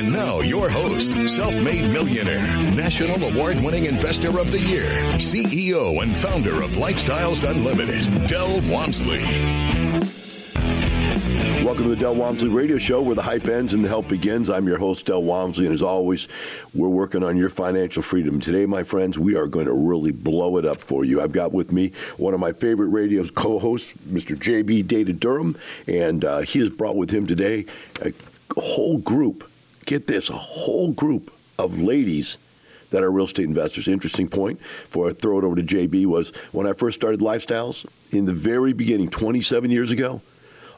And now, your host, self made millionaire, national award winning investor of the year, CEO and founder of Lifestyles Unlimited, Del Walmsley. Welcome to the Del Walmsley Radio Show, where the hype ends and the help begins. I'm your host, Del Walmsley, and as always, we're working on your financial freedom. Today, my friends, we are going to really blow it up for you. I've got with me one of my favorite radio co-hosts, Mr. JB Data Durham, and uh, he has brought with him today a whole group get this, a whole group of ladies that are real estate investors. Interesting point before I throw it over to JB was when I first started Lifestyles in the very beginning, 27 years ago,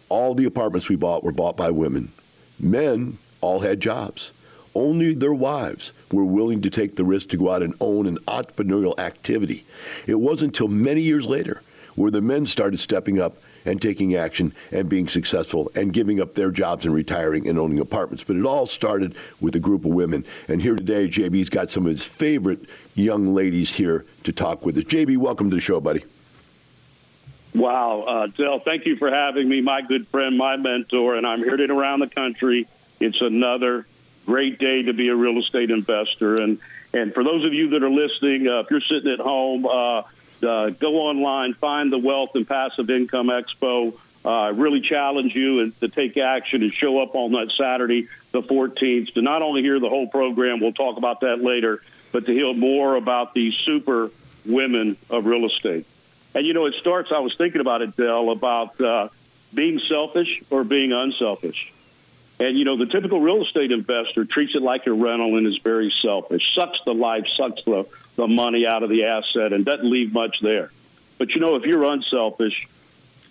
all the apartments we bought were bought by women. Men all had jobs. Only their wives were willing to take the risk to go out and own an entrepreneurial activity. It wasn't until many years later where the men started stepping up and taking action and being successful and giving up their jobs and retiring and owning apartments. But it all started with a group of women. And here today, JB's got some of his favorite young ladies here to talk with us. JB, welcome to the show, buddy. Wow, uh, Del, thank you for having me, my good friend, my mentor, and I'm it around the country. It's another great day to be a real estate investor. And and for those of you that are listening, uh, if you're sitting at home, uh, uh, go online, find the Wealth and Passive Income Expo. Uh, really challenge you to take action and show up on that Saturday, the 14th, to not only hear the whole program, we'll talk about that later, but to hear more about these super women of real estate. And you know, it starts. I was thinking about it, Del, about uh, being selfish or being unselfish. And you know, the typical real estate investor treats it like a rental and is very selfish, sucks the life, sucks the the money out of the asset and doesn't leave much there. But you know, if you're unselfish,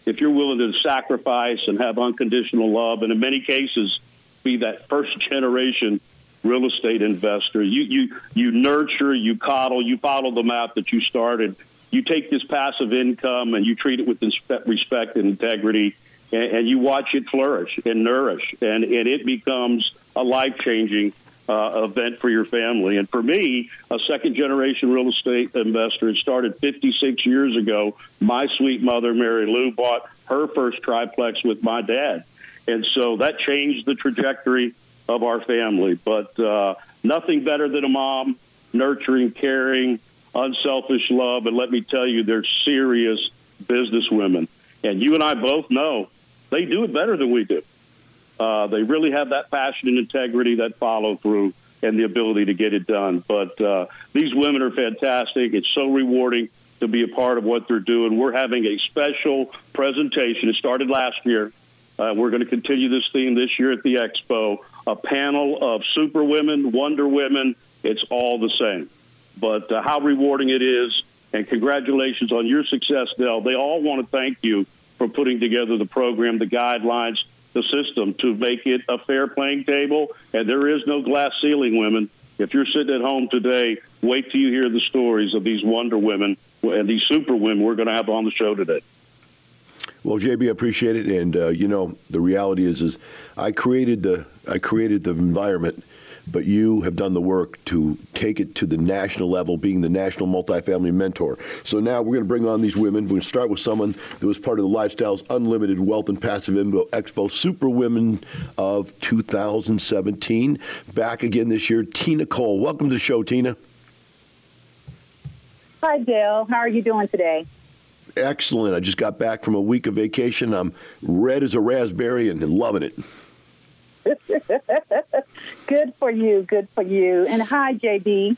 if you're willing to sacrifice and have unconditional love, and in many cases, be that first generation real estate investor, you you you nurture, you coddle, you follow the map that you started. You take this passive income and you treat it with respect and integrity, and, and you watch it flourish and nourish, and, and it becomes a life changing uh, event for your family. And for me, a second generation real estate investor, it started 56 years ago. My sweet mother, Mary Lou, bought her first triplex with my dad. And so that changed the trajectory of our family. But uh, nothing better than a mom, nurturing, caring, unselfish love. And let me tell you, they're serious business women. And you and I both know they do it better than we do. Uh, they really have that passion and integrity, that follow through, and the ability to get it done. But uh, these women are fantastic. It's so rewarding to be a part of what they're doing. We're having a special presentation. It started last year. Uh, we're going to continue this theme this year at the expo. A panel of super women, wonder women. It's all the same. But uh, how rewarding it is, and congratulations on your success, Del. They all want to thank you for putting together the program, the guidelines, the system to make it a fair playing table. And there is no glass ceiling, women. If you're sitting at home today, wait till you hear the stories of these wonder women and these super women we're going to have on the show today. Well, JB, I appreciate it, and uh, you know the reality is, is I created the I created the environment but you have done the work to take it to the national level, being the national multifamily mentor. So now we're going to bring on these women. We're going to start with someone that was part of the Lifestyles Unlimited Wealth and Passive Expo Super Women of 2017. Back again this year, Tina Cole. Welcome to the show, Tina. Hi, Dale. How are you doing today? Excellent. I just got back from a week of vacation. I'm red as a raspberry and loving it. good for you. Good for you. And hi, JB.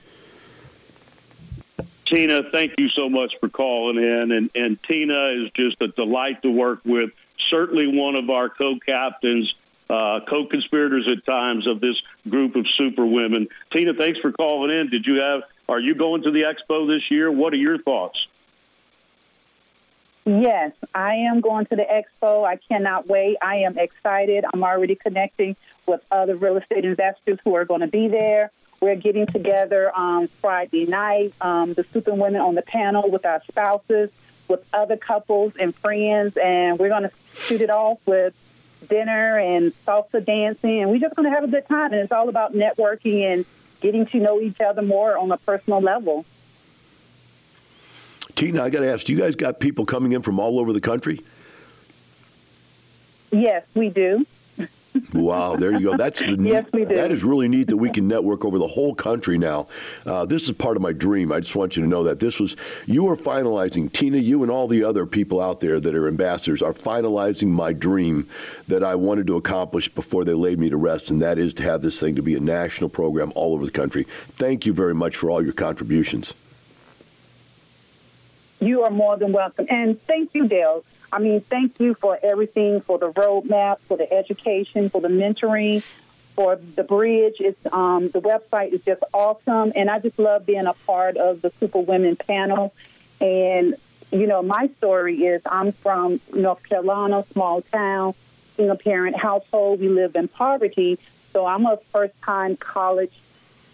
Tina, thank you so much for calling in. And, and Tina is just a delight to work with. Certainly one of our co captains, uh, co conspirators at times of this group of super women. Tina, thanks for calling in. Did you have, are you going to the expo this year? What are your thoughts? Yes, I am going to the expo. I cannot wait. I am excited. I'm already connecting with other real estate investors who are going to be there. We're getting together on Friday night, um, the super women on the panel with our spouses. with other couples and friends, and we're going to shoot it off with dinner and salsa dancing, and we're just going to have a good time. And it's all about networking and getting to know each other more on a personal level. Tina, I got to ask, do you guys got people coming in from all over the country? Yes, we do. Wow, there you go. That's the yes, we do. that is really neat that we can network over the whole country now. Uh, this is part of my dream. I just want you to know that this was you are finalizing Tina, you and all the other people out there that are ambassadors are finalizing my dream that I wanted to accomplish before they laid me to rest, and that is to have this thing to be a national program all over the country. Thank you very much for all your contributions. You are more than welcome, and thank you, Dale. I mean, thank you for everything, for the roadmap, for the education, for the mentoring, for the bridge. It's um, the website is just awesome, and I just love being a part of the Super Women panel. And you know, my story is I'm from North Carolina, small town, single parent household. We live in poverty, so I'm a first time college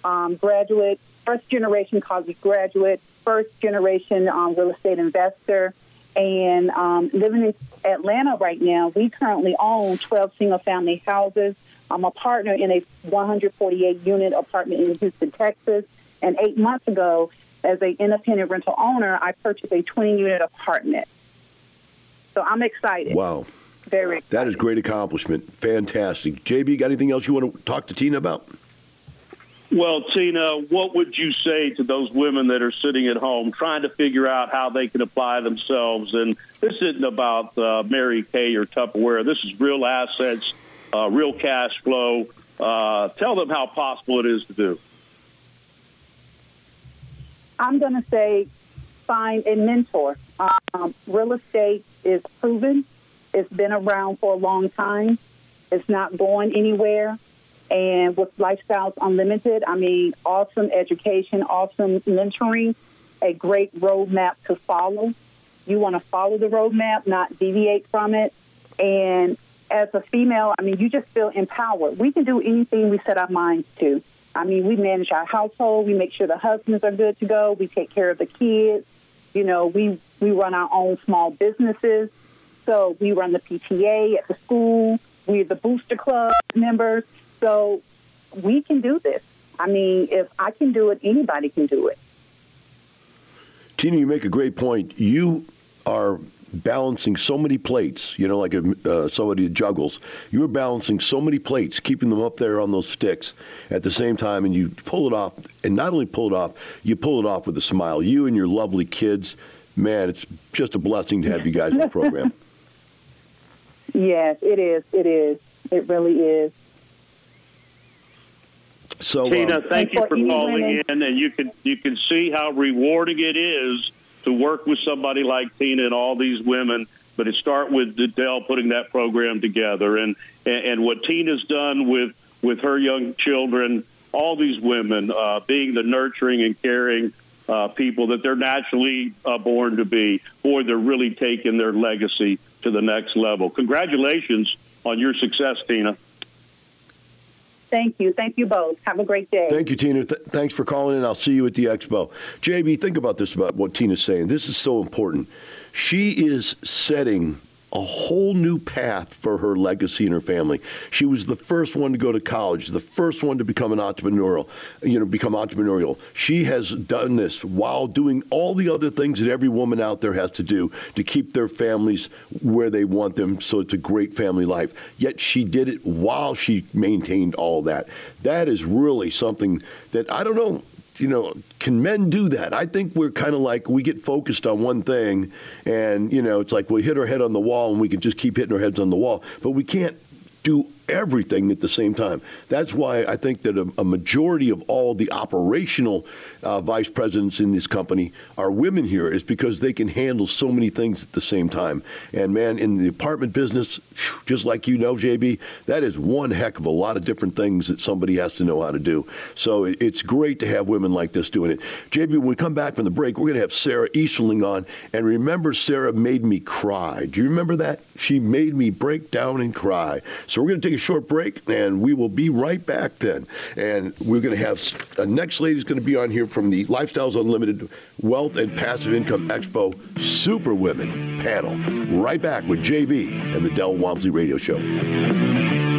um, graduate, first generation college graduate, first generation um, real estate investor. And um, living in Atlanta right now, we currently own 12 single family houses. I'm a partner in a 148 unit apartment in Houston, Texas. And eight months ago, as an independent rental owner, I purchased a 20 unit apartment. So I'm excited. Wow. Very excited. That is great accomplishment. Fantastic. JB, got anything else you want to talk to Tina about? Well, Tina, what would you say to those women that are sitting at home trying to figure out how they can apply themselves? And this isn't about uh, Mary Kay or Tupperware. This is real assets, uh, real cash flow. Uh, tell them how possible it is to do. I'm going to say find a mentor. Um, real estate is proven. It's been around for a long time. It's not going anywhere. And with Lifestyles Unlimited, I mean, awesome education, awesome mentoring, a great roadmap to follow. You want to follow the roadmap, not deviate from it. And as a female, I mean, you just feel empowered. We can do anything we set our minds to. I mean, we manage our household. We make sure the husbands are good to go. We take care of the kids. You know, we we run our own small businesses. So we run the PTA at the school. We're the Booster Club members. So we can do this. I mean, if I can do it, anybody can do it. Tina, you make a great point. You are balancing so many plates, you know, like a, uh, somebody juggles. You are balancing so many plates, keeping them up there on those sticks at the same time, and you pull it off. And not only pull it off, you pull it off with a smile. You and your lovely kids, man, it's just a blessing to have you guys in the program. Yes, it is. It is. It really is. So, Tina, um, thank you for for calling women- in, and you can you can see how rewarding it is to work with somebody like Tina and all these women. But it start with Del putting that program together, and and, and what Tina's done with with her young children, all these women uh, being the nurturing and caring uh, people that they're naturally uh, born to be. Boy, they're really taking their legacy to the next level. Congratulations on your success, Tina. Thank you. Thank you both. Have a great day. Thank you, Tina. Th- thanks for calling in. I'll see you at the expo. JB, think about this about what Tina's saying. This is so important. She is setting a whole new path for her legacy and her family. She was the first one to go to college, the first one to become an entrepreneurial, you know, become entrepreneurial. She has done this while doing all the other things that every woman out there has to do to keep their families where they want them so it's a great family life. Yet she did it while she maintained all that. That is really something that I don't know you know, can men do that? I think we're kind of like we get focused on one thing, and you know, it's like we hit our head on the wall, and we can just keep hitting our heads on the wall, but we can't do everything at the same time. That's why I think that a, a majority of all the operational uh, vice presidents in this company are women here, is because they can handle so many things at the same time. And man, in the apartment business, just like you know, JB, that is one heck of a lot of different things that somebody has to know how to do. So it, it's great to have women like this doing it. JB, when we come back from the break, we're going to have Sara Easterling on. And remember, Sara made me cry. Do you remember that? She made me break down and cry. So we're going to take a short break, and we will be right back then. And we're going to have the uh, next lady is going to be on here from the Lifestyles Unlimited Wealth and Passive Income Expo Super Women panel. Right back with JB and the Del Walmsley Radio Show.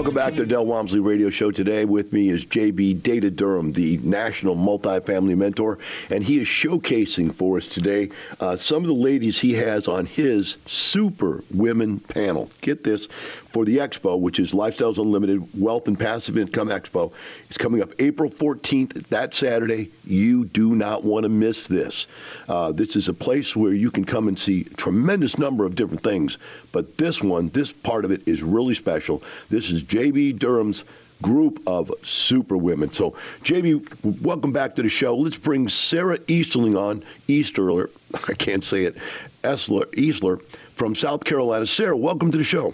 Welcome back to the Del Walmsley Radio Show. Today with me is JB Data Durham, the National Multifamily Mentor, and he is showcasing for us today uh, some of the ladies he has on his Super Women panel. Get this, for the expo, which is Lifestyles Unlimited Wealth and Passive Income Expo. It's coming up April 14th, that Saturday. You do not want to miss this. Uh, this is a place where you can come and see a tremendous number of different things, but this one, this part of it is really special. This is J.B. Durham's group of super women. So, JB, welcome back to the show. Let's bring Sara Easterling on, Easterler, I can't say it, Esler, Eastler from South Carolina. Sara, welcome to the show.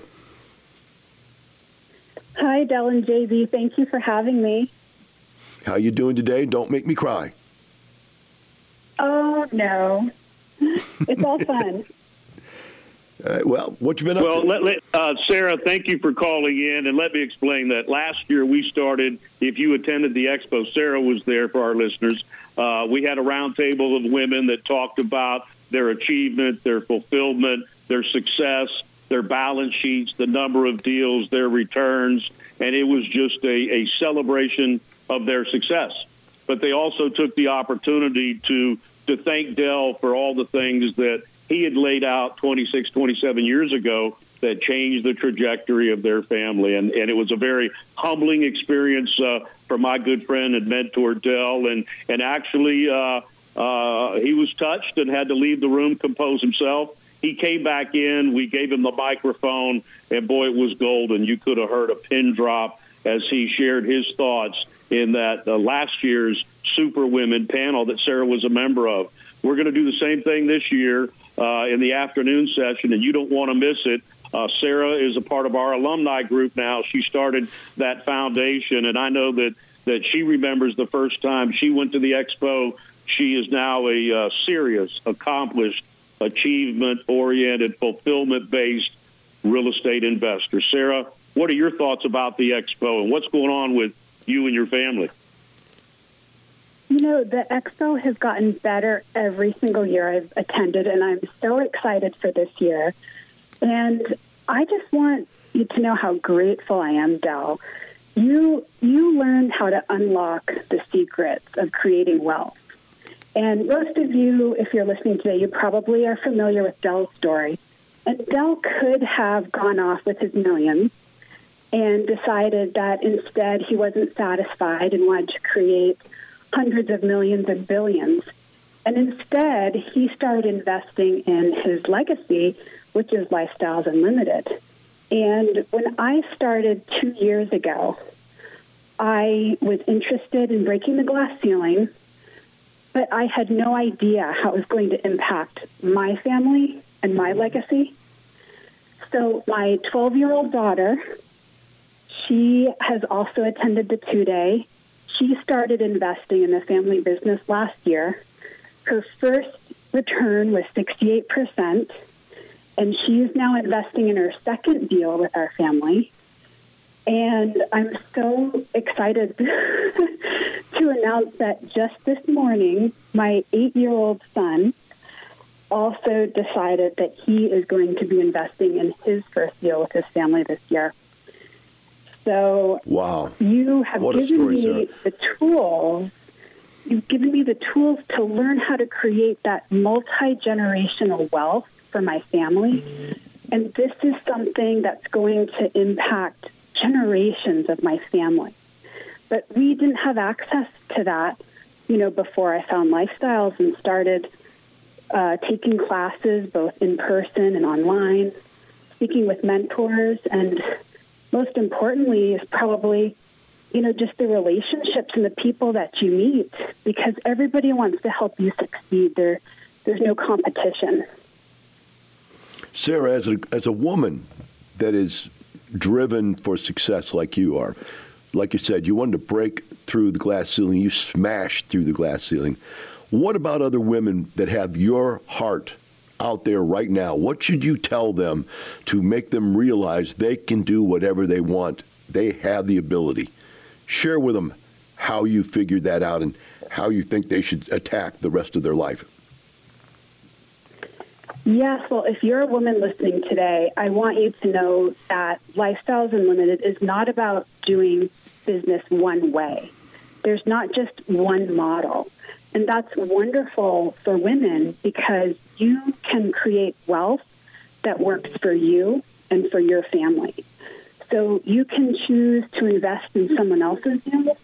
Hi, Del and JB. Thank you for having me. How you doing today? Don't make me cry. Oh no, it's all fun. Uh, well, what you been up well, to? Well, let, uh, Sara, thank you for calling in, and let me explain that. Last year we started. If you attended the expo, Sara was there for our listeners. Uh, we had a roundtable of women that talked about their achievement, their fulfillment, their success, their balance sheets, the number of deals, their returns, and it was just a, a celebration of their success. But they also took the opportunity to to thank Del for all the things that he had laid out 26, 27 years ago that changed the trajectory of their family. And, and it was a very humbling experience uh, for my good friend and mentor, Del. And, and actually, uh, uh, he was touched and had to leave the room, compose himself he came back in. We gave him the microphone, and boy, it was golden. You could have heard a pin drop as he shared his thoughts in that uh, last year's Super Women panel that Sara was a member of. We're going to do the same thing this year uh, in the afternoon session, and you don't want to miss it. Uh, Sara is a part of our alumni group now. She started that foundation, and I know that that she remembers the first time she went to the expo. She is now a uh, serious, accomplished achievement oriented, fulfillment based real estate investor. Sara, what are your thoughts about the expo and what's going on with you and your family? You know, the expo has gotten better every single year I've attended, and I'm so excited for this year. And I just want you to know how grateful I am, Del. You you learned how to unlock the secrets of creating wealth. And most of you, if you're listening today, you probably are familiar with Del's story. And Del could have gone off with his millions and decided that instead he wasn't satisfied and wanted to create hundreds of millions and billions. And instead, he started investing in his legacy, which is Lifestyles Unlimited. And when I started two years ago, I was interested in breaking the glass ceiling but I had no idea how it was going to impact my family and my legacy. So, my 12 year old daughter, she has also attended the two day. She started investing in the family business last year. Her first return was 68%, and she's now investing in her second deal with our family. And I'm so excited to announce that just this morning, my eight year old son also decided that he is going to be investing in his first deal with his family this year. So wow, you have what given me the tools. You've given me the tools to learn how to create that multi generational wealth for my family. And this is something that's going to impact generations of my family. But we didn't have access to that, you know, before I found lifestyles and started uh, taking classes both in person and online, speaking with mentors, and most importantly is probably, you know, just the relationships and the people that you meet because everybody wants to help you succeed. There, there's no competition. Sara, as a as a woman that is driven for success like you are, like you said, you wanted to break through the glass ceiling. You smashed through the glass ceiling. What about other women that have your heart out there right now? What should you tell them to make them realize they can do whatever they want? They have the ability. Share with them how you figured that out and how you think they should attack the rest of their life. Yes, well, if you're a woman listening today, I want you to know that Lifestyles Unlimited is not about doing business one way. There's not just one model. And that's wonderful for women because you can create wealth that works for you and for your family. So you can choose to invest in someone else's deals,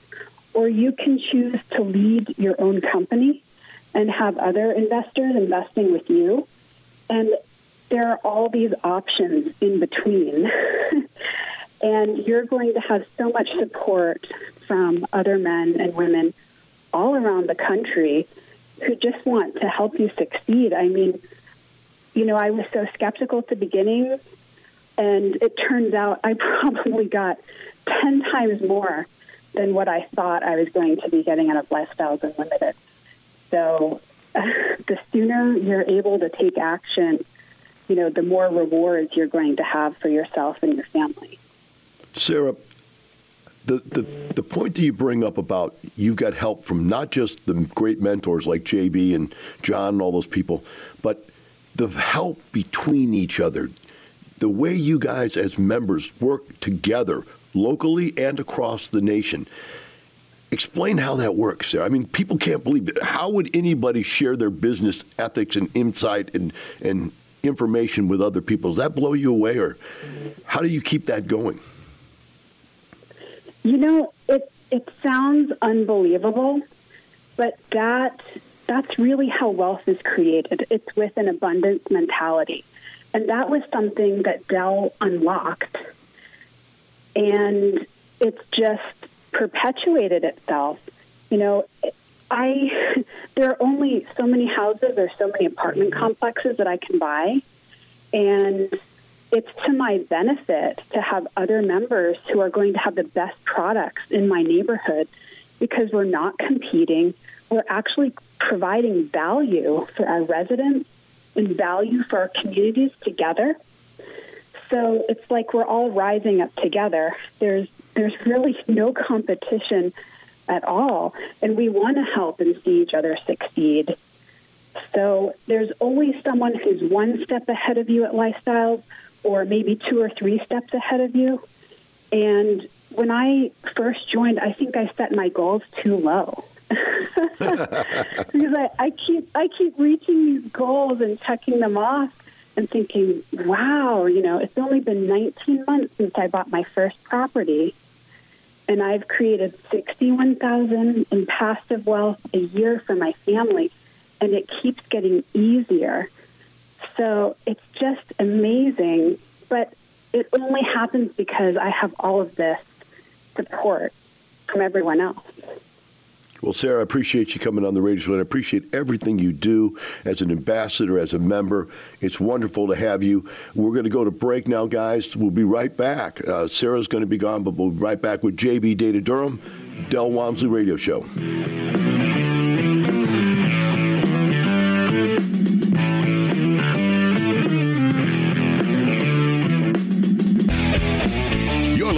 or you can choose to lead your own company and have other investors investing with you. And there are all these options in between. and you're going to have so much support from other men and women all around the country who just want to help you succeed. I mean, you know, I was so skeptical at the beginning, and it turns out I probably got 10 times more than what I thought I was going to be getting out of Lifestyles Unlimited. So the sooner you're able to take action, you know, the more rewards you're going to have for yourself and your family. Sara, the, the, the point that you bring up about you've got help from not just the great mentors like JB and John and all those people, but the help between each other, the way you guys as members work together locally and across the nation. Explain how that works, Sara. I mean, people can't believe it. How would anybody share their business ethics and insight and, and information with other people? Does that blow you away, or how do you keep that going? You know, it it sounds unbelievable, but that that's really how wealth is created. It's with an abundance mentality. And that was something that Del unlocked. And it's just perpetuated itself. You know, I there are only so many houses or so many apartment complexes that I can buy. And it's to my benefit to have other members who are going to have the best products in my neighborhood because we're not competing. We're actually providing value for our residents and value for our communities together. So it's like we're all rising up together. There's there's really no competition at all, and we want to help and see each other succeed. So there's always someone who's one step ahead of you at Lifestyles, or maybe two or three steps ahead of you. And when I first joined, I think I set my goals too low. because I, I keep I keep reaching these goals and checking them off and thinking, wow, you know, it's only been 19 months since I bought my first property, and I've created 61,000 in passive wealth a year for my family, and it keeps getting easier. So it's just amazing, but it only happens because I have all of this support from everyone else. Well, Sara, I appreciate you coming on the radio show, and I appreciate everything you do as an ambassador, as a member. It's wonderful to have you. We're going to go to break now, guys. We'll be right back. Uh, Sara's going to be gone, but we'll be right back with JB Data Durham, Del Walmsley Radio Show.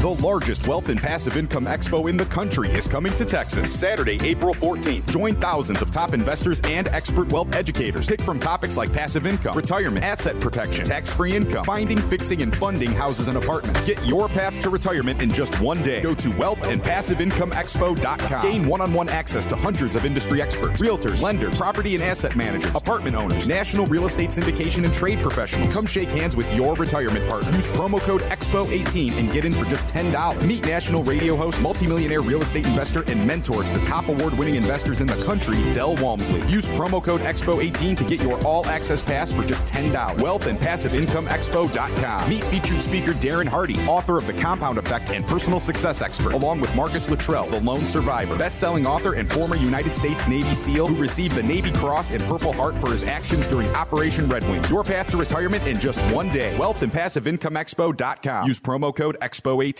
The largest wealth and passive income expo in the country is coming to Texas Saturday, April 14th. Join thousands of top investors and expert wealth educators. Pick from topics like passive income, retirement, asset protection, tax free income, finding, fixing, and funding houses and apartments. Get your path to retirement in just one day. Go to wealthandpassiveincomeexpo.com. Gain one on one access to hundreds of industry experts, realtors, lenders, property and asset managers, apartment owners, national real estate syndication and trade professionals. Come shake hands with your retirement partner. Use promo code EXPO18 and get in for just $10. Meet national radio host, multimillionaire real estate investor, and mentor to the top award winning investors in the country, Del Walmsley. Use promo code EXPO18 to get your all access pass for just $10. Wealth and Passive Income Expo.com. Meet featured speaker Darren Hardy, author of The Compound Effect and personal success expert, along with Marcus Luttrell, the lone survivor, best selling author and former United States Navy SEAL who received the Navy Cross and Purple Heart for his actions during Operation Red Wings. Your path to retirement in just one day. Wealth and Passive Income Expo.com. Use promo code EXPO18.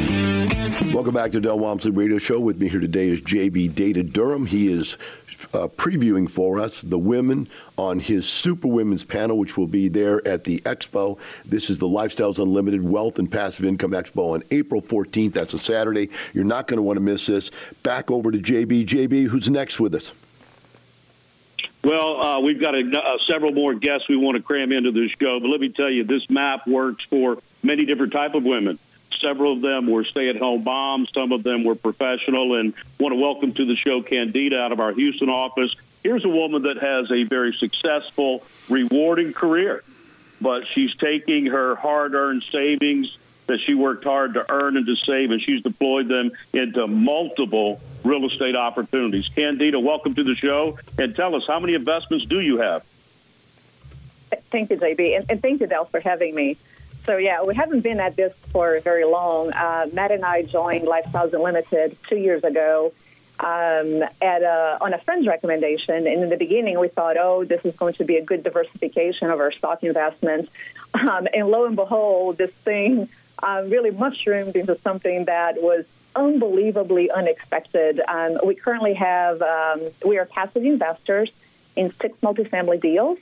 Welcome back to Del Walmsley Radio Show. With me here today is JB Data Durham. He is uh, previewing for us the women on his Super Women's panel, which will be there at the Expo. This is the Lifestyles Unlimited Wealth and Passive Income Expo on April 14th. That's a Saturday. You're not going to want to miss this. Back over to JB. JB, who's next with us? Well, uh, we've got a, uh, several more guests we want to cram into this show, but let me tell you, this map works for many different type of women. Several of them were stay-at-home moms. Some of them were professional. And want to welcome to the show Candida out of our Houston office. Here's a woman that has a very successful, rewarding career, but she's taking her hard-earned savings that she worked hard to earn and to save, and she's deployed them into multiple real estate opportunities. Candida, welcome to the show, and tell us how many investments do you have? Thank you, JB, and, and thank you, Del, for having me. So yeah, we haven't been at this for very long. Uh, Matt and I joined Lifestyles Unlimited two years ago um, at a, on a friend's recommendation. And in the beginning, we thought, oh, this is going to be a good diversification of our stock investments. Um, and lo and behold, this thing uh, really mushroomed into something that was unbelievably unexpected. Um, we currently have um, we are passive investors in six multifamily deals.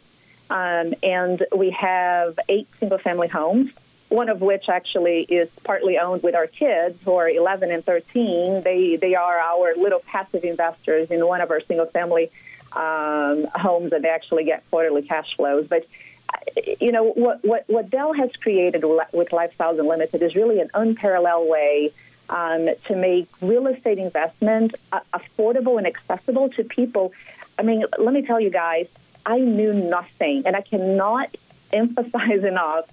Um, and we have eight single family homes, one of which actually is partly owned with our kids who are 11 and 13. They, they are our little passive investors in one of our single family um, homes and they actually get quarterly cash flows. But you know what, what what Del has created with Lifestyles Unlimited is really an unparalleled way um, to make real estate investment uh, affordable and accessible to people. I mean, let me tell you guys, I knew nothing. And I cannot emphasize enough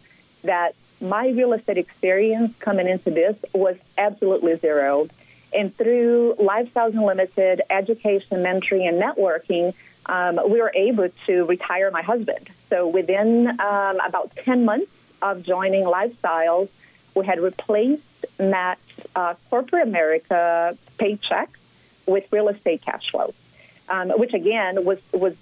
that my real estate experience coming into this was absolutely zero. And through Lifestyles Unlimited, education, mentoring, and networking, um, we were able to retire my husband. So within um, about 10 months of joining Lifestyles, we had replaced Matt's uh, corporate America paycheck with real estate cash flow um, which again was was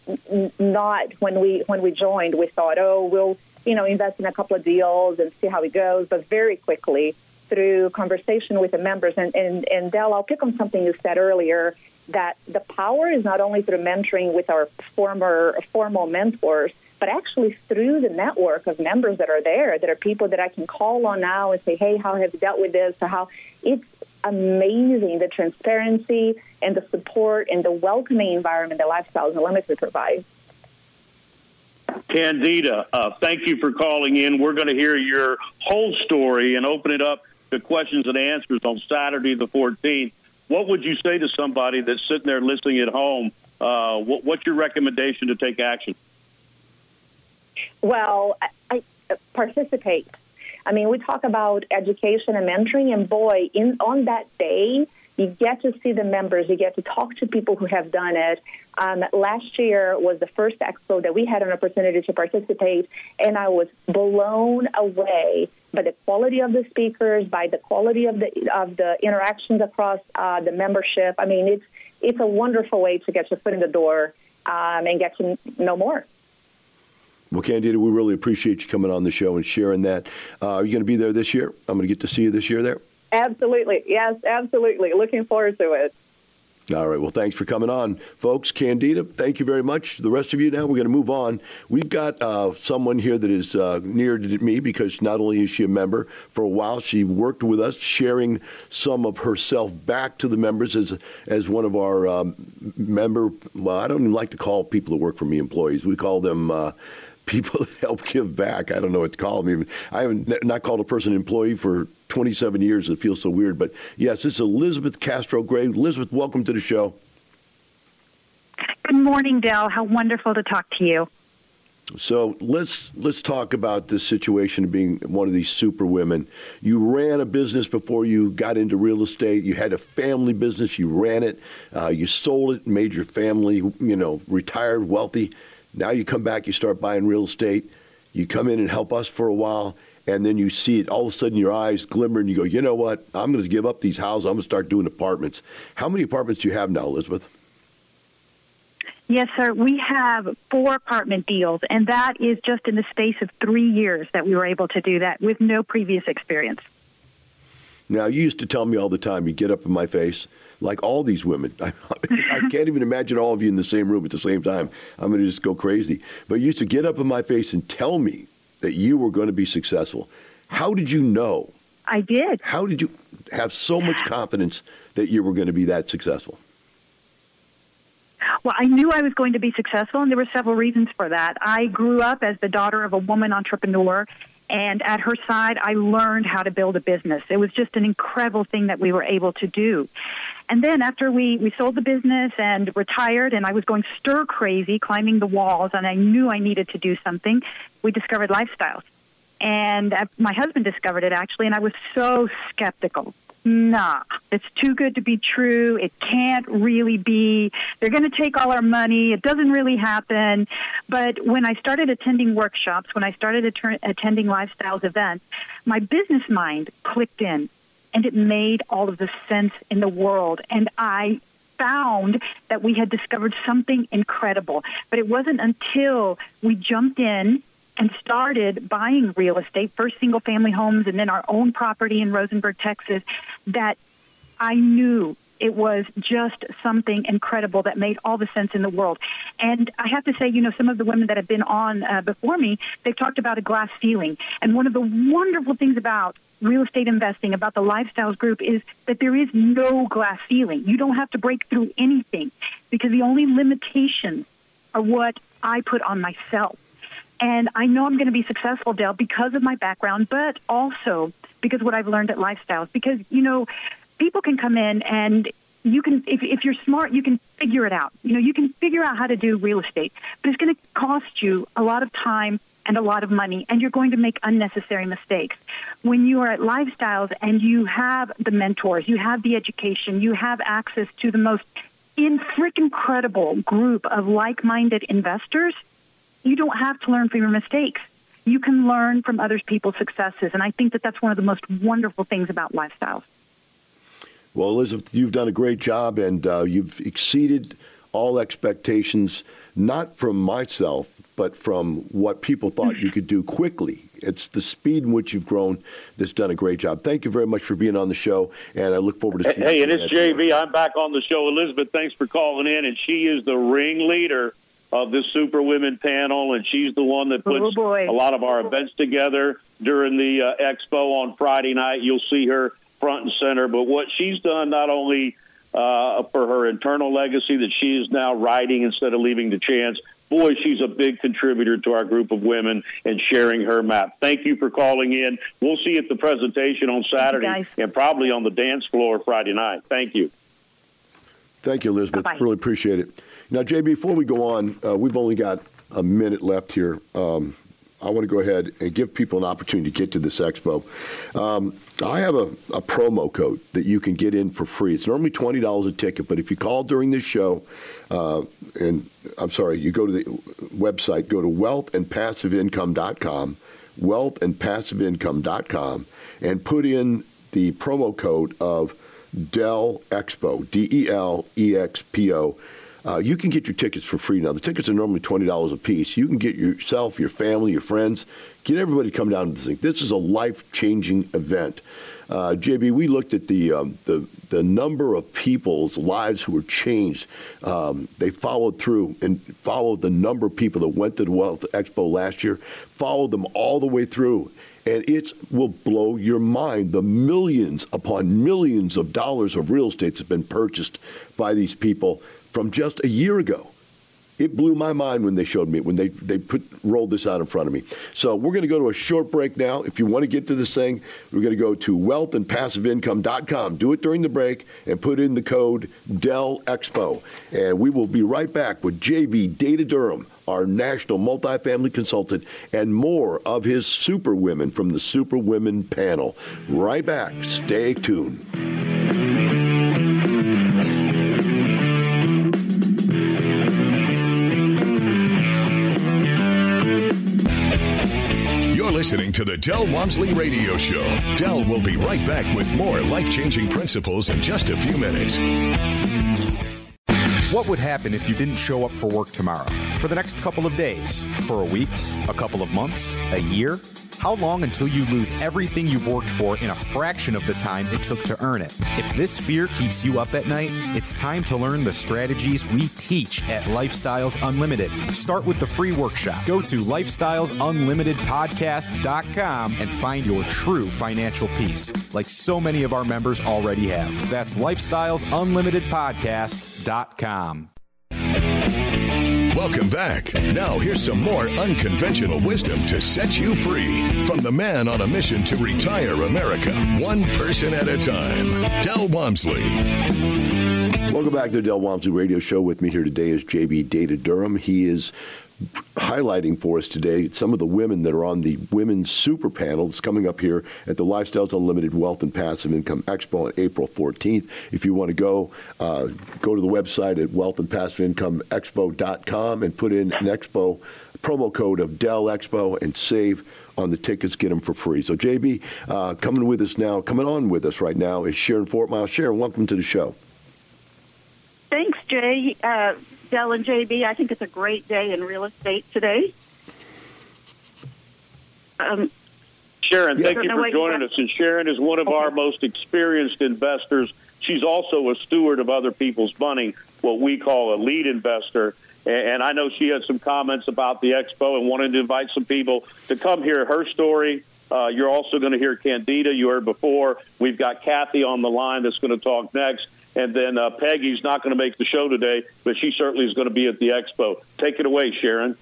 not when we when we joined. We thought, oh, we'll you know invest in a couple of deals and see how it goes. But very quickly, through conversation with the members, and and, and Del, I'll pick on something you said earlier that the power is not only through mentoring with our former formal mentors, but actually through the network of members that are there, that are people that I can call on now and say, hey, how have you dealt with this? Or how it's amazing the transparency and the support and the welcoming environment that Lifestyles Unlimited provides. Candida, uh, thank you for calling in. We're going to hear your whole story and open it up to questions and answers on Saturday the 14th. What would you say to somebody that's sitting there listening at home? Uh, what, what's your recommendation to take action? Well, I, I participate I mean, we talk about education and mentoring, and boy, in on that day, you get to see the members, you get to talk to people who have done it. Um, last year was the first expo that we had an opportunity to participate, and I was blown away by the quality of the speakers, by the quality of the of the interactions across uh, the membership. I mean, it's it's a wonderful way to get your foot in the door um, and get to know more. Well, Candida, we really appreciate you coming on the show and sharing that. Uh, are you going to be there this year? I'm going to get to see you this year there. Absolutely. Yes, absolutely. Looking forward to it. All right. Well, thanks for coming on, folks. Candida, thank you very much. The rest of you now, we're going to move on. We've got uh, someone here that is uh, near to me because not only is she a member, for a while she worked with us, sharing some of herself back to the members as as one of our um, member. Well, I don't even like to call people that work for me employees. We call them. Uh, people that help give back. I don't know what to call them. Even I haven't not called a person employee for 27 years. It feels so weird. But yes, it's Elizabeth Castro Gray. Elizabeth, welcome to the show. Good morning, Del. How wonderful to talk to you. So let's let's talk about this situation of being one of these super women. You ran a business before you got into real estate. You had a family business. You ran it. Uh, you sold it, made your family, you know, retired, wealthy. Now you come back, you start buying real estate. You come in and help us for a while, and then you see it all of a sudden your eyes glimmer and you go, you know what? I'm going to give up these houses. I'm going to start doing apartments. How many apartments do you have now, Elizabeth? Yes, sir. We have four apartment deals, and that is just in the space of three years that we were able to do that with no previous experience. Now, you used to tell me all the time, you get up in my face, like all these women. I, I can't even imagine all of you in the same room at the same time. I'm going to just go crazy. But you used to get up in my face and tell me that you were going to be successful. How did you know? I did. How did you have so much confidence that you were going to be that successful? Well, I knew I was going to be successful, and there were several reasons for that. I grew up as the daughter of a woman entrepreneur, and at her side, I learned how to build a business. It was just an incredible thing that we were able to do. And then after we, we sold the business and retired, and I was going stir crazy, climbing the walls, and I knew I needed to do something, we discovered lifestyles. And uh, my husband discovered it actually, and I was so skeptical nah, it's too good to be true. It can't really be. They're going to take all our money. It doesn't really happen. But when I started attending workshops, when I started att- attending lifestyles events, my business mind clicked in and it made all of the sense in the world. And I found that we had discovered something incredible. But it wasn't until we jumped in and started buying real estate, first single family homes and then our own property in Rosenberg, Texas, that I knew it was just something incredible that made all the sense in the world. And I have to say, you know, some of the women that have been on uh, before me, they've talked about a glass ceiling. And one of the wonderful things about real estate investing, about the lifestyles group, is that there is no glass ceiling. You don't have to break through anything because the only limitations are what I put on myself. And I know I'm going to be successful, Del, because of my background, but also because what I've learned at Lifestyles. Because, you know, people can come in and you can, if, if you're smart, you can figure it out. You know, you can figure out how to do real estate, but it's going to cost you a lot of time and a lot of money, and you're going to make unnecessary mistakes. When you are at Lifestyles and you have the mentors, you have the education, you have access to the most in incredible group of like-minded investors – you don't have to learn from your mistakes. You can learn from other people's successes. And I think that that's one of the most wonderful things about lifestyles. Well, Elizabeth, you've done a great job and uh, you've exceeded all expectations, not from myself, but from what people thought you could do quickly. It's the speed in which you've grown that's done a great job. Thank you very much for being on the show, and I look forward to seeing hey, you. Hey, and it's JB. I'm back on the show. Elizabeth, thanks for calling in, and she is the ringleader of this Super Women panel, and she's the one that puts oh a lot of our events together during the uh, expo on Friday night. You'll see her front and center. But what she's done, not only uh, for her internal legacy that she is now writing instead of leaving to chance, boy, she's a big contributor to our group of women and sharing her map. Thank you for calling in. We'll see you at the presentation on Saturday and probably on the dance floor Friday night. Thank you. Thank you, Elizabeth. Bye-bye. Really appreciate it. Now, Jay, before we go on, uh, we've only got a minute left here. Um, I want to go ahead and give people an opportunity to get to this expo. Um, I have a, a, promo code that you can get in for free. It's normally twenty dollars a ticket, but if you call during this show, uh, and I'm sorry, you go to the website, go to wealthandpassiveincome.com, wealthandpassiveincome.com, and put in the promo code of Del Expo, D E L E X P O uh, you can get your tickets for free now. The tickets are normally twenty dollars a piece. You can get yourself, your family, your friends, get everybody to come down to this thing. This is a life-changing event. Uh, JB, we looked at the, um, the the number of people's lives who were changed. Um, they followed through and followed the number of people that went to the Wealth Expo last year, followed them all the way through. And it will blow your mind. The millions upon millions of dollars of real estate has been purchased by these people from just a year ago it blew my mind when they showed me when they they put rolled this out in front of me. So we're going to go to a short break now. If you want to get to this thing, we're going to go to wealthandpassiveincome.com. Do it during the break and put in the code Del Expo, and we will be right back with JB Data Durham, our national multifamily consultant, and more of his super women from the Super Women panel. Right back. Stay tuned. Listening to the Del Walmsley Radio Show. Del will be right back with more life changing principles in just a few minutes. What would happen if you didn't show up for work tomorrow? For the next couple of days? For a week? A couple of months? A year? How long until you lose everything you've worked for in a fraction of the time it took to earn it? If this fear keeps you up at night, it's time to learn the strategies we teach at Lifestyles Unlimited. Start with the free workshop. Go to lifestylesunlimitedpodcast.com and find your true financial peace, like so many of our members already have. That's lifestylesunlimitedpodcast.com. Welcome back. Now, here's some more unconventional wisdom to set you free from the man on a mission to retire America, one person at a time, Del Walmsley. Welcome back to the Del Walmsley Radio Show. With me here today is JB Data Durham. He is highlighting for us today some of the women that are on the Women's Super Panel that's coming up here at the Lifestyles Unlimited Wealth and Passive Income Expo on April 14th. If you want to go, uh, go to the website at wealthandpassiveincomeexpo.com and put in an expo promo code of Del Expo and save on the tickets, get them for free. So, JB, uh, coming with us now, coming on with us right now is Sharon Fort Miles. Sharon, welcome to the show. Thanks, Jay. Uh, Del and JB. I think it's a great day in real estate today. Um, Sharon, thank you for joining us. And Sharon is one of okay. our most experienced investors. She's also a steward of other people's money, what we call a lead investor. And I know she had some comments about the expo and wanted to invite some people to come hear her story. Uh, you're also going to hear Candida, you heard before. We've got Kathy on the line that's going to talk next. And then uh, Peggy's not going to make the show today, but she certainly is going to be at the expo. Take it away, Sharon.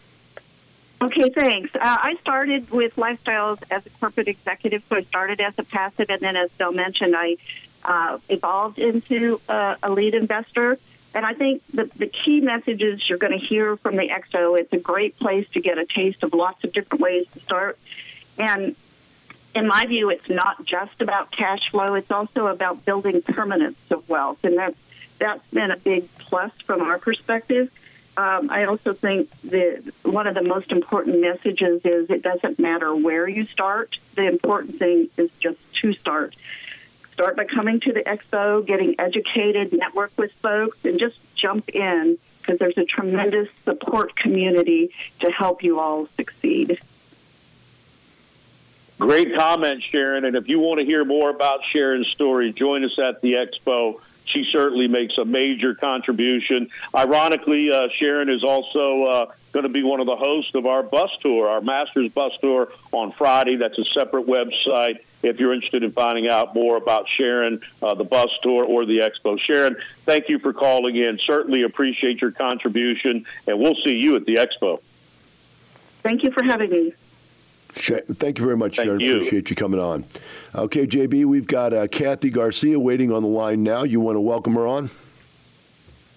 Okay, thanks. Uh, I started with Lifestyles as a corporate executive, so I started as a passive, and then, as Bill mentioned, I uh, evolved into uh, a lead investor. And I think the, the key messages you're going to hear from the expo, it's a great place to get a taste of lots of different ways to start. And in my view, it's not just about cash flow. It's also about building permanence of wealth, and that's that's been a big plus from our perspective. Um, I also think that one of the most important messages is it doesn't matter where you start. The important thing is just to start. Start by coming to the expo, getting educated, network with folks, and just jump in because there's a tremendous support community to help you all succeed. Great comment, Sharon. And if you want to hear more about Sharon's story, join us at the expo. She certainly makes a major contribution. Ironically, uh, Sharon is also uh, going to be one of the hosts of our bus tour, our Masters bus tour on Friday. That's a separate website if you're interested in finding out more about Sharon, uh, the bus tour, or the expo. Sharon, thank you for calling in. Certainly appreciate your contribution, and we'll see you at the expo. Thank you for having me. Thank you very much, Thank Sharon. You. Appreciate you coming on. Okay, JB, we've got uh, Kathy Garcia waiting on the line now. You want to welcome her on?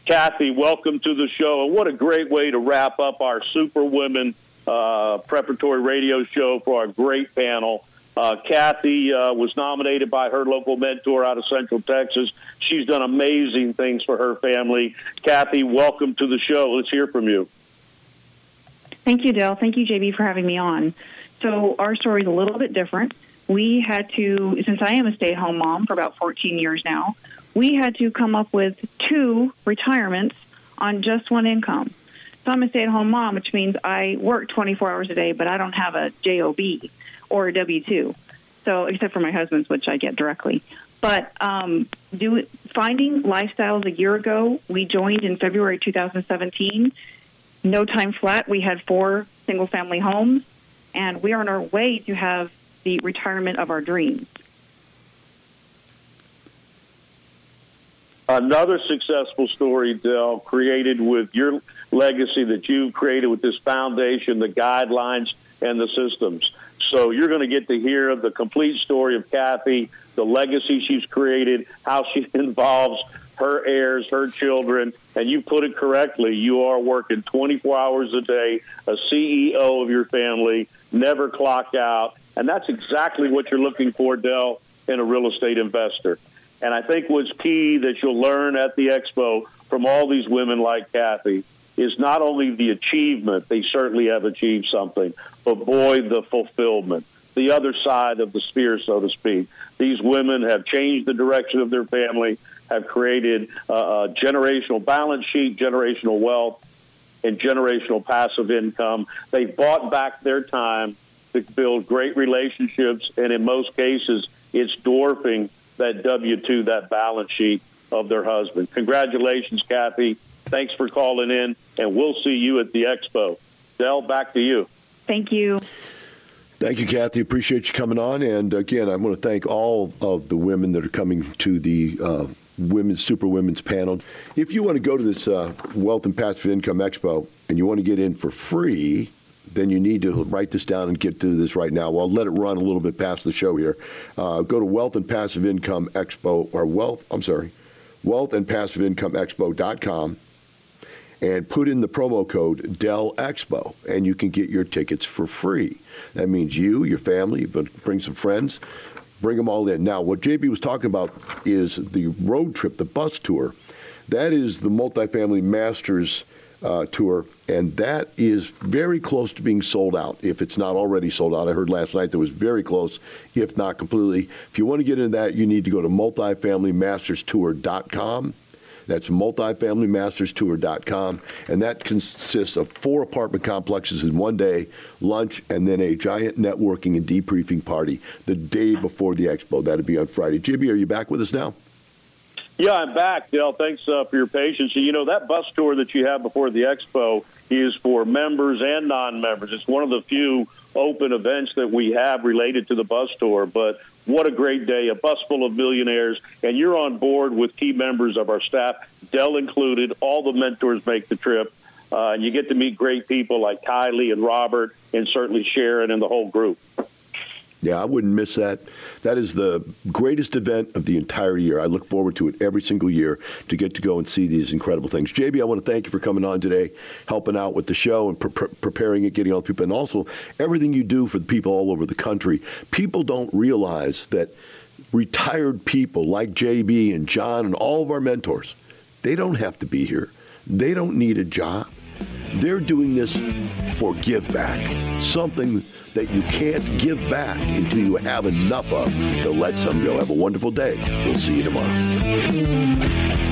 Kathy, welcome to the show. And what a great way to wrap up our Super Women uh, preparatory radio show for our great panel. Uh, Kathy uh, was nominated by her local mentor out of Central Texas. She's done amazing things for her family. Kathy, welcome to the show. Let's hear from you. Thank you, Del. Thank you, JB, for having me on. So our story is a little bit different. We had to, since I am a stay at home mom for about 14 years now, we had to come up with two retirements on just one income. So I'm a stay at home mom, which means I work 24 hours a day, but I don't have a JOB or a W 2. So, except for my husband's, which I get directly. But um, do, finding lifestyles a year ago, we joined in February 2017. No time flat. We had four single family homes, and we are on our way to have the retirement of our dreams. Another successful story, Del, created with your legacy that you've created with this foundation, the guidelines, and the systems. So you're going to get to hear the complete story of Kathy, the legacy she's created, how she involves her heirs, her children, and you put it correctly. You are working 24 hours a day, a CEO of your family, never clock out. And that's exactly what you're looking for, Del, in a real estate investor. And I think what's key that you'll learn at the expo from all these women like Kathy is not only the achievement, they certainly have achieved something, but boy, the fulfillment, the other side of the spear, so to speak. These women have changed the direction of their family, have created a generational balance sheet, generational wealth, and generational passive income. They've bought back their time to build great relationships, and in most cases, it's dwarfing that W 2, that balance sheet of their husband. Congratulations, Kathy. Thanks for calling in, and we'll see you at the expo. Del, back to you. Thank you. Thank you, Kathy. Appreciate you coming on. And again, I want to thank all of the women that are coming to the uh, Women's Super Women's panel. If you want to go to this uh, Wealth and Passive Income Expo and you want to get in for free, then you need to write this down and get to this right now. Well, I'll let it run a little bit past the show here. Uh, go to Wealth and Passive Income Expo or Wealth, I'm sorry, Wealth and Passive Income Expo.com and put in the promo code Del Expo, and you can get your tickets for free. That means you, your family, but bring some friends, bring them all in. Now, what JB was talking about is the road trip, the bus tour. That is the multifamily masters uh, tour, and that is very close to being sold out. If it's not already sold out, I heard last night that was very close, if not completely. If you want to get into that, you need to go to multifamilymasterstour.com. That's multifamilymasterstour.com, and that consists of four apartment complexes in one day, lunch, and then a giant networking and debriefing party the day before the expo. That'll be on Friday. Jimmy, are you back with us now? Yeah, I'm back, Dale. Thanks uh, for your patience. You know, that bus tour that you have before the expo is for members and non members. It's one of the few open events that we have related to the bus tour. But what a great day, a bus full of millionaires, and you're on board with key members of our staff, Del included. All the mentors make the trip. Uh, and you get to meet great people like Kylie and Robert, and certainly Sharon and the whole group. Yeah, I wouldn't miss that. That is the greatest event of the entire year. I look forward to it every single year to get to go and see these incredible things. JB, I want to thank you for coming on today, helping out with the show and pre- preparing it, getting all the people, and also everything you do for the people all over the country. People don't realize that retired people like JB and John and all of our mentors, they don't have to be here. They don't need a job. They're doing this for give back, something that you can't give back until you have enough of to let some go. Have a wonderful day. We'll see you tomorrow.